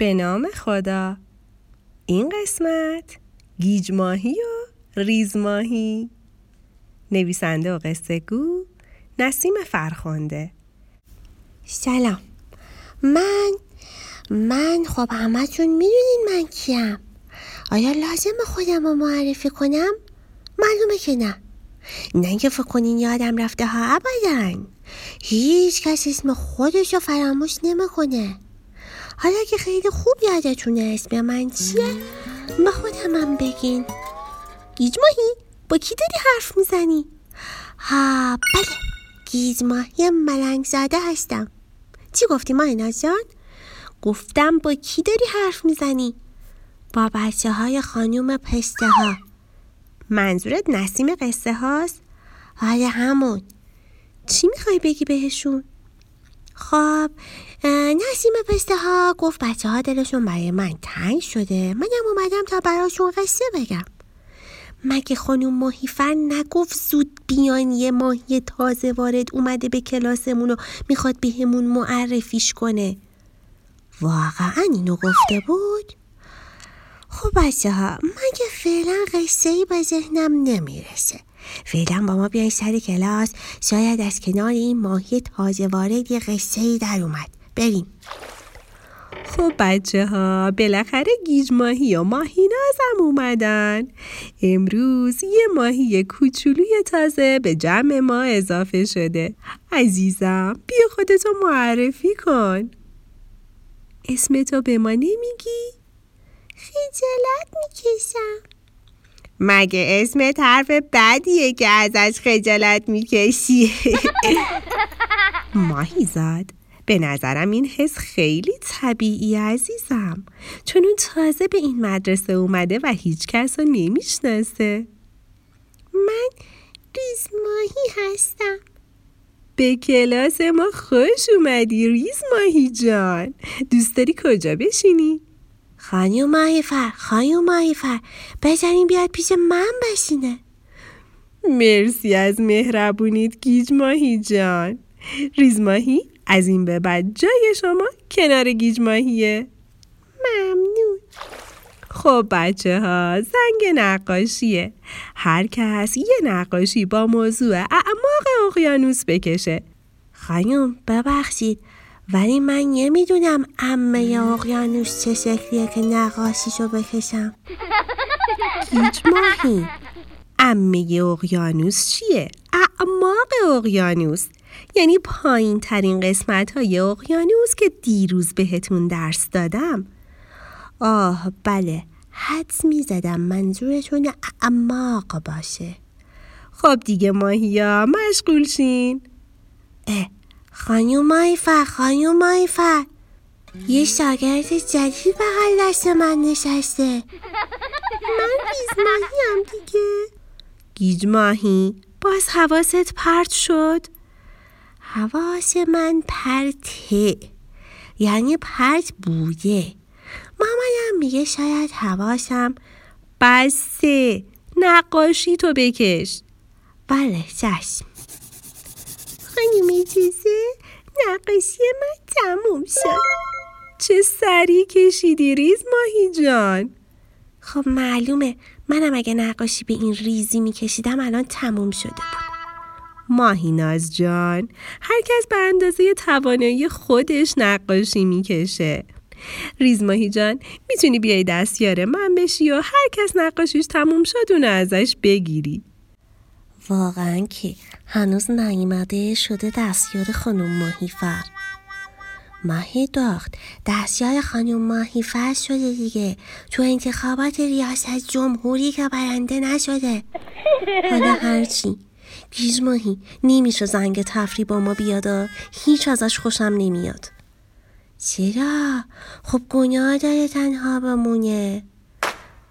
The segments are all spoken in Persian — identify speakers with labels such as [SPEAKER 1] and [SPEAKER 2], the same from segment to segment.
[SPEAKER 1] به نام خدا. این قسمت گیج ماهی و ریز ماهی. نویسنده و قصه گو نسیم فرخنده.
[SPEAKER 2] سلام. من من خب همتون می‌دونین من کیم. آیا لازم خودم رو معرفی کنم؟ معلومه که نه. نه اینکه فکر کنین یادم رفته ها ابدا. هیچ کس اسم خودش رو فراموش نمی‌کنه. حالا که خیلی خوب یادتونه اسم من چیه به خودمم بگین گیج ماهی با کی داری حرف می‌زنی؟ ها بله گیج ماهی ملنگ زاده هستم چی گفتی ماهیناز جان؟ گفتم با کی داری حرف می‌زنی؟ با بچه های خانوم پسته ها
[SPEAKER 1] منظورت نسیم قصه هاست؟
[SPEAKER 2] آره همون چی می‌خوای بگی بهشون؟ خب نسیم پسته ها گفت بچه ها دلشون برای من تنگ شده. منم اومدم تا براشون قصه بگم. مگه خانوم ماهیفر نگفت زود بیان یه ماهی تازه وارد اومده به کلاسمون و می‌خواد بهمون معرفیش کنه؟ واقعا اینو گفته بود؟ خب بچه ها من فعلا قصه ای به ذهنم نمی‌رسه. فعلا با ما بیاین سر کلاس. شاید از کنار این ماهی تازه وارد یه قصه ای در اومد. بریم.
[SPEAKER 1] خب بچه ها بالاخره گیج ماهی و ماهی نازم اومدن. امروز یه ماهی کوچولوی تازه به جمع ما اضافه شده. عزیزم بیا خودتو معرفی کن. اسمتو به ما نمیگی؟
[SPEAKER 2] خجالت می‌کشم.
[SPEAKER 1] مگه اسم حرف بدیه که ازش خجالت می‌کشی؟ ماهی زاد به نظرم این حس خیلی طبیعی عزیزم. چون اون تازه به این مدرسه اومده و هیچ کس رو نمی‌شناسه.
[SPEAKER 2] من ریز ماهی هستم.
[SPEAKER 1] به کلاس ما خوش اومدی ریز ماهی جان. دوست داری کجا بشینی؟
[SPEAKER 2] خانیو ماهیفر خانیو ماهیفر بزنین بیاد پیش من بشینه.
[SPEAKER 1] مرسی از مهربونیت گیج ماهی جان. ریز ماهی از این به بعد جای شما کنار گیج ماهیه.
[SPEAKER 2] ممنون.
[SPEAKER 1] خب بچه ها زنگ نقاشیه. هر کس یه نقاشی با موضوع اعماق اقیانوس بکشه.
[SPEAKER 2] خانم ببخشید. ولی من نمی‌دونم امه اقیانوس چه شکلیه که نقاشیشو بکشم.
[SPEAKER 1] گیج ماهی. امه اقیانوس چیه؟ اعماق اقیانوس. یعنی پایین ترین قسمت های اقیانوس که دیروز بهتون درس دادم.
[SPEAKER 2] آه بله. حدس می زدم منظورتون اعماق باشه.
[SPEAKER 1] خب دیگه ماهیا مشغول شین.
[SPEAKER 2] خانیو مایفر خانیو مایفر. یه شاگرد جدید بغل دست من نشسته.
[SPEAKER 1] من ریز ماهیم دیگه. گیج ماهی باز حواست پرت شد؟
[SPEAKER 2] حواس من پرته. یعنی پرت بوده مامانم میگه شاید حواسم
[SPEAKER 1] بسته. نقاشی تو بکش.
[SPEAKER 2] بله چشم.
[SPEAKER 1] اجازه نقاشی من تموم شد. چه سری کشیدی ریز ماهی جان؟
[SPEAKER 2] خب معلومه منم اگه نقاشی به این ریزی میکشیدم الان تموم شده بود.
[SPEAKER 1] ماهی ناز جان هر کس به اندازه توانایی خودش نقاشی می‌کشه. ریز ماهی جان می‌تونی بیای دستیار من بشی و هر کس نقاشیش تموم شد اونو ازش بگیری.
[SPEAKER 2] واقعا که هنوز نیومده شده دستیار خانم ماهیفر. ماهی داخت. دستیار خانم ماهیفر شده دیگه. تو انتخابات ریاست جمهوری که برنده نشده. حالا هرچی. گیز ماهی نمیشه زنگ تفری با ما بیاد هیچ ازش خوشم نمیاد. چرا؟ خب گناه داره تنها بمونه.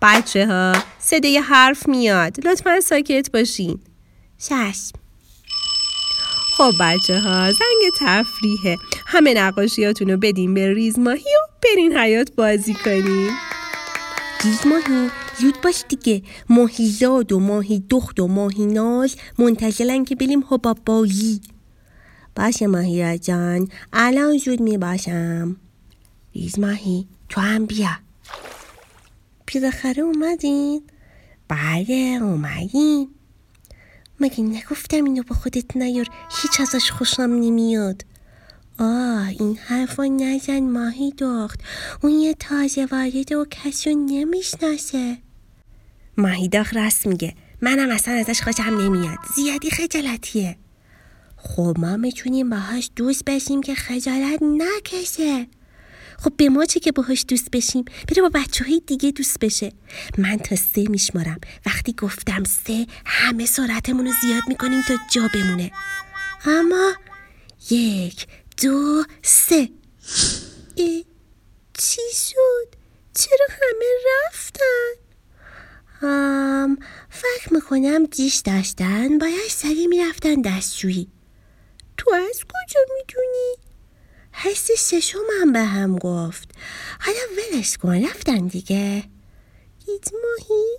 [SPEAKER 1] بچه ها صدای حرف میاد. لطفا ساکت باشین.
[SPEAKER 2] چشم
[SPEAKER 1] خب بچه ها زنگ تفریحه. همه نقاشیاتونو بدین به ریز ماهی و برین حیات بازی کنین.
[SPEAKER 2] ریز ماهی زود باش دیگه. ماهی زاد و ماهی دخت و ماهی ناز منتظرن که بریم هبا بازی باشه ماهی جان. الان زود می باشم ریز ماهی تو هم بیا. بالاخره اومدین؟ بله اومدین. مگه نگفتم اینو با خودت نیار؟ هیچ ازش خوشم نمیاد. آه این حرفا نزن ماهی دخت. اون یه تازه وارد و کسی نمی‌شناسه. ماهی داخت راست میگه. منم اصلا ازش خوشم نمیاد. زیادی خجالتیه. خب ما می‌تونیم باهاش دوست بشیم که خجالت نکشه. خب به ما چه که باهاش دوست بشیم بره با بچه های دیگه دوست بشه من تا سه میشمارم وقتی گفتم سه همه سرعتمون رو زیاد می‌کنیم تا جا بمونه اما یک دو سه ای چی شد؟ چرا همه رفتن؟ هم فکر می‌کنم دیش داشتن باید سری می‌رفتن دستشویی تو از کجا می‌دونی؟ حس ششم هم به هم گفت. حالا ولش کن رفتن دیگه. گیت ماهی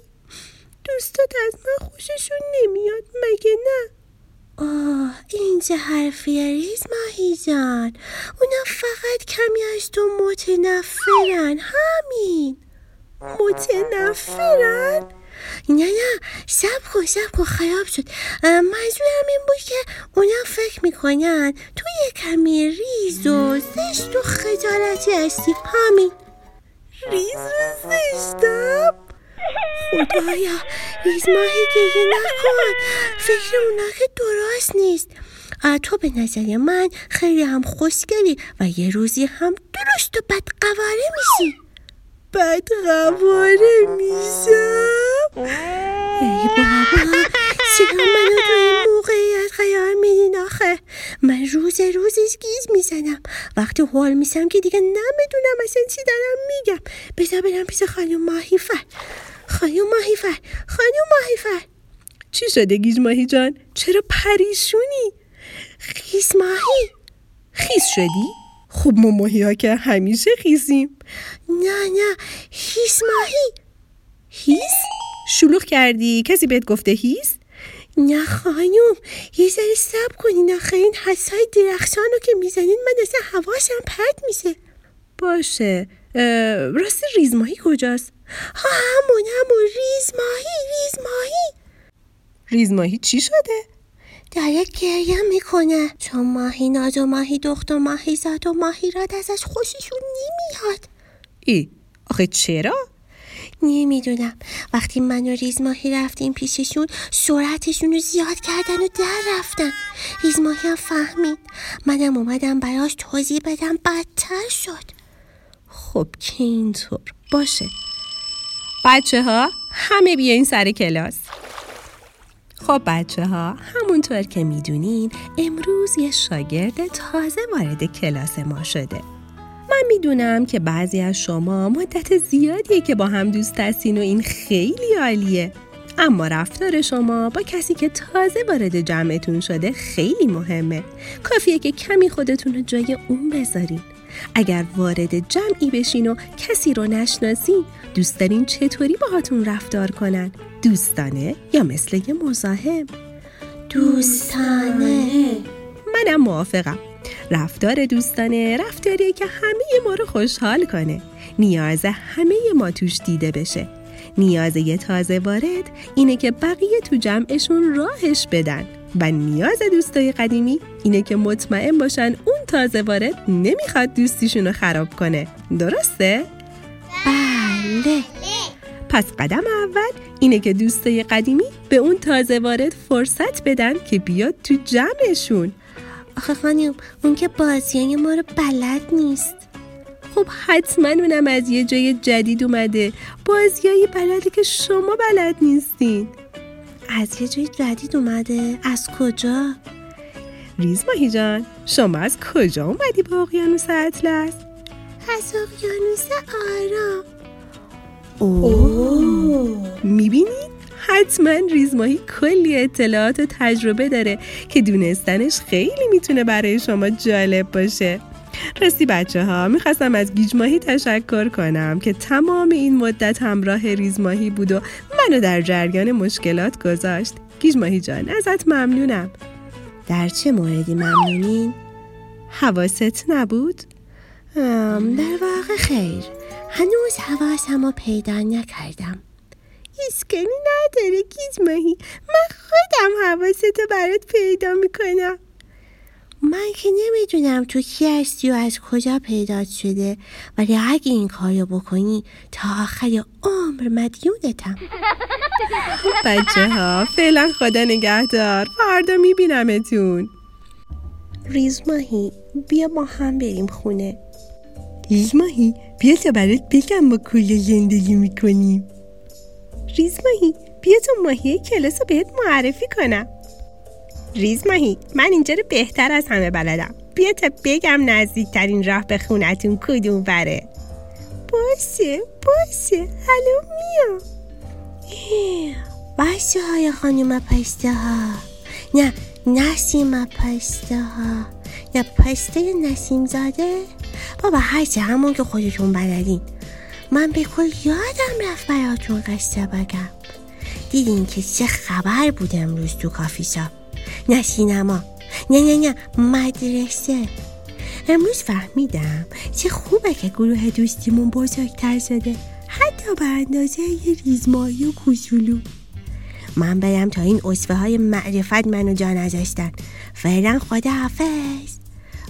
[SPEAKER 2] دوستات از من خوششون نمیاد مگه نه؟ آه این چه حرفیه ریز ماهی جان. اونا فقط کمی از تو متنفرن همین. متنفرن؟ نه نه. صبر کن صبر کن خراب شد. منظورم این بود که اونا فکر می‌کنن تو یه کمی ریز و زشت و خجالتی هستی. همین. ریز و زشتم خدایا ریز ماهی گریه نکن. فکر اونا که درست نیست. تو به نظر من خیلی هم خوشگلی و یه روزی هم درست و بدقواره میشی. بدقواره میشم ای بابا چرا منو تو این موقعیت قرار میدین آخه؟ من روز روزش گیز می‌زنم. وقتی حال میسم که دیگه نمی‌دونم اصلا چی دارم میگم. بذار برم پیش خانم ماهی فر خانم ماهی فر خانم ماهی فر
[SPEAKER 1] چی شده گیج ماهی جان؟ چرا پریشونی؟
[SPEAKER 2] خیس ماهی.
[SPEAKER 1] خیس شدی؟ خب ما ماهی ها که همیشه خیسیم
[SPEAKER 2] نه نه هیس ماهی
[SPEAKER 1] هیس؟ شلوغ کردی؟ کسی بهت گفته هیس؟
[SPEAKER 2] نه خانم یه ذره سب کنین آخه این حسای درخشان رو که می‌زنین من اصلا حواسم پرت میشه
[SPEAKER 1] باشه راستی ریز ماهی کجاست؟
[SPEAKER 2] ها همون همون ریز ماهی ریز ماهی
[SPEAKER 1] ریز ماهی چی شده؟
[SPEAKER 2] داره گریه می‌کنه. چون ماهی ناز و ماهی دخت و ماهی زاد و ماهی راد ازش خوششون نمیاد.
[SPEAKER 1] ای آخه چرا؟
[SPEAKER 2] نمی‌دونم. وقتی من و ریز ماهی رفتیم پیششون سرعتشون رو زیاد کردن و در رفتن. ریز ماهی هم فهمید. منم اومدم براش توضیح بدم بدتر شد.
[SPEAKER 1] خب که اینطور. باشه. بچه ها همه بیاین سر کلاس. خب بچه ها همونطور که می‌دونین امروز یه شاگرد تازه وارد کلاس ما شده. من می‌دونم که بعضی از شما مدت زیادیه که با هم دوست هستین و این خیلی عالیه. اما رفتار شما با کسی که تازه وارد جمعتون شده خیلی مهمه. کافیه که کمی خودتون رو جای اون بذارین. اگر وارد جمعی بشین و کسی رو نشناسین دوست دارین چطوری باهاتون رفتار کنن؟ دوستانه یا مثل یه مزاحم؟
[SPEAKER 2] دوستانه.
[SPEAKER 1] منم موافقم. رفتار دوستانه رفتاریه که همه ما رو خوشحال کنه. نیاز همه ما توش دیده بشه. نیاز یه تازه وارد اینه که بقیه تو جمعشون راهش بدن. و نیاز دوستای قدیمی اینه که مطمئن باشن اون تازه وارد نمی‌خواد دوستیشون رو خراب کنه. درسته؟
[SPEAKER 2] بله.
[SPEAKER 1] پس قدم اول اینه که دوستای قدیمی به اون تازه وارد فرصت بدن که بیاد تو جمعشون.
[SPEAKER 2] آخه خانم اون که بازیای ما رو بلد نیست.
[SPEAKER 1] خب حتما اونم از یه جای جدید اومده. بازیایی بلده که شما بلد نیستین.
[SPEAKER 2] از یه جای جدید اومده؟ از کجا؟
[SPEAKER 1] ریز ماهی جان شما از کجا اومدی با اقیانوس اطلس؟
[SPEAKER 2] از اقیانوس آرام.
[SPEAKER 1] اوه. می‌بینید؟ حتما ریزماهی کلی اطلاعات و تجربه داره که دونستنش خیلی می‌تونه برای شما جالب باشه. راستی بچه ها می‌خواستم از گیجماهی تشکر کنم که تمام این مدت همراه ریزماهی بود و منو در جریان مشکلات گذاشت. گیجماهی جان ازت ممنونم.
[SPEAKER 2] در چه موردی ممنونین؟
[SPEAKER 1] حواست نبود؟
[SPEAKER 2] در واقع خیر. هنوز حواسم رو پیدا نکردم.
[SPEAKER 1] ایسکانی نداره گیج ماهی. من خودم حواستو برات پیدا می‌کنم.
[SPEAKER 2] من که نمی‌دونم تو کی هستی و از کجا پیدا شده ولی اگه این کارو بکنی تا آخر عمر مدیونتم.
[SPEAKER 1] بچه ها فعلا خدا نگهدار. فردا میبینمتون.
[SPEAKER 2] ریز ماهی بیا با هم بریم خونه.
[SPEAKER 1] ریز ماهی؟ بیا تا برات بگم با کل زندگی می‌کنیم ریز ماهی بیا تو ماهی کلاس رو بهت معرفی کنم. ریز ماهی من اینجا رو بهتر از همه بلدم. بیا تا بگم نزدیکترین راه به خونتون کدوم وره باشه باشه. حالا میام.
[SPEAKER 2] باشه های خانوم پسته ها. نه نسیم پسته ها. نه پسته نسیم زاده. بابا هرچه همون که خودتون بلدین. من به کل یادم رفت براتون قصه بگم. دیدین که چه خبر بود امروز تو کافی شاپ؟ نه سینما نه نه نه مدرسه. امروز فهمیدم چه خوبه که گروه دوستیمون بزرگتر شده. حتی به اندازه یه ریزمایی و کوچولو. من برم تا این اصفه های معرفت منو جا نذاشتن. فعلا خدا حافظ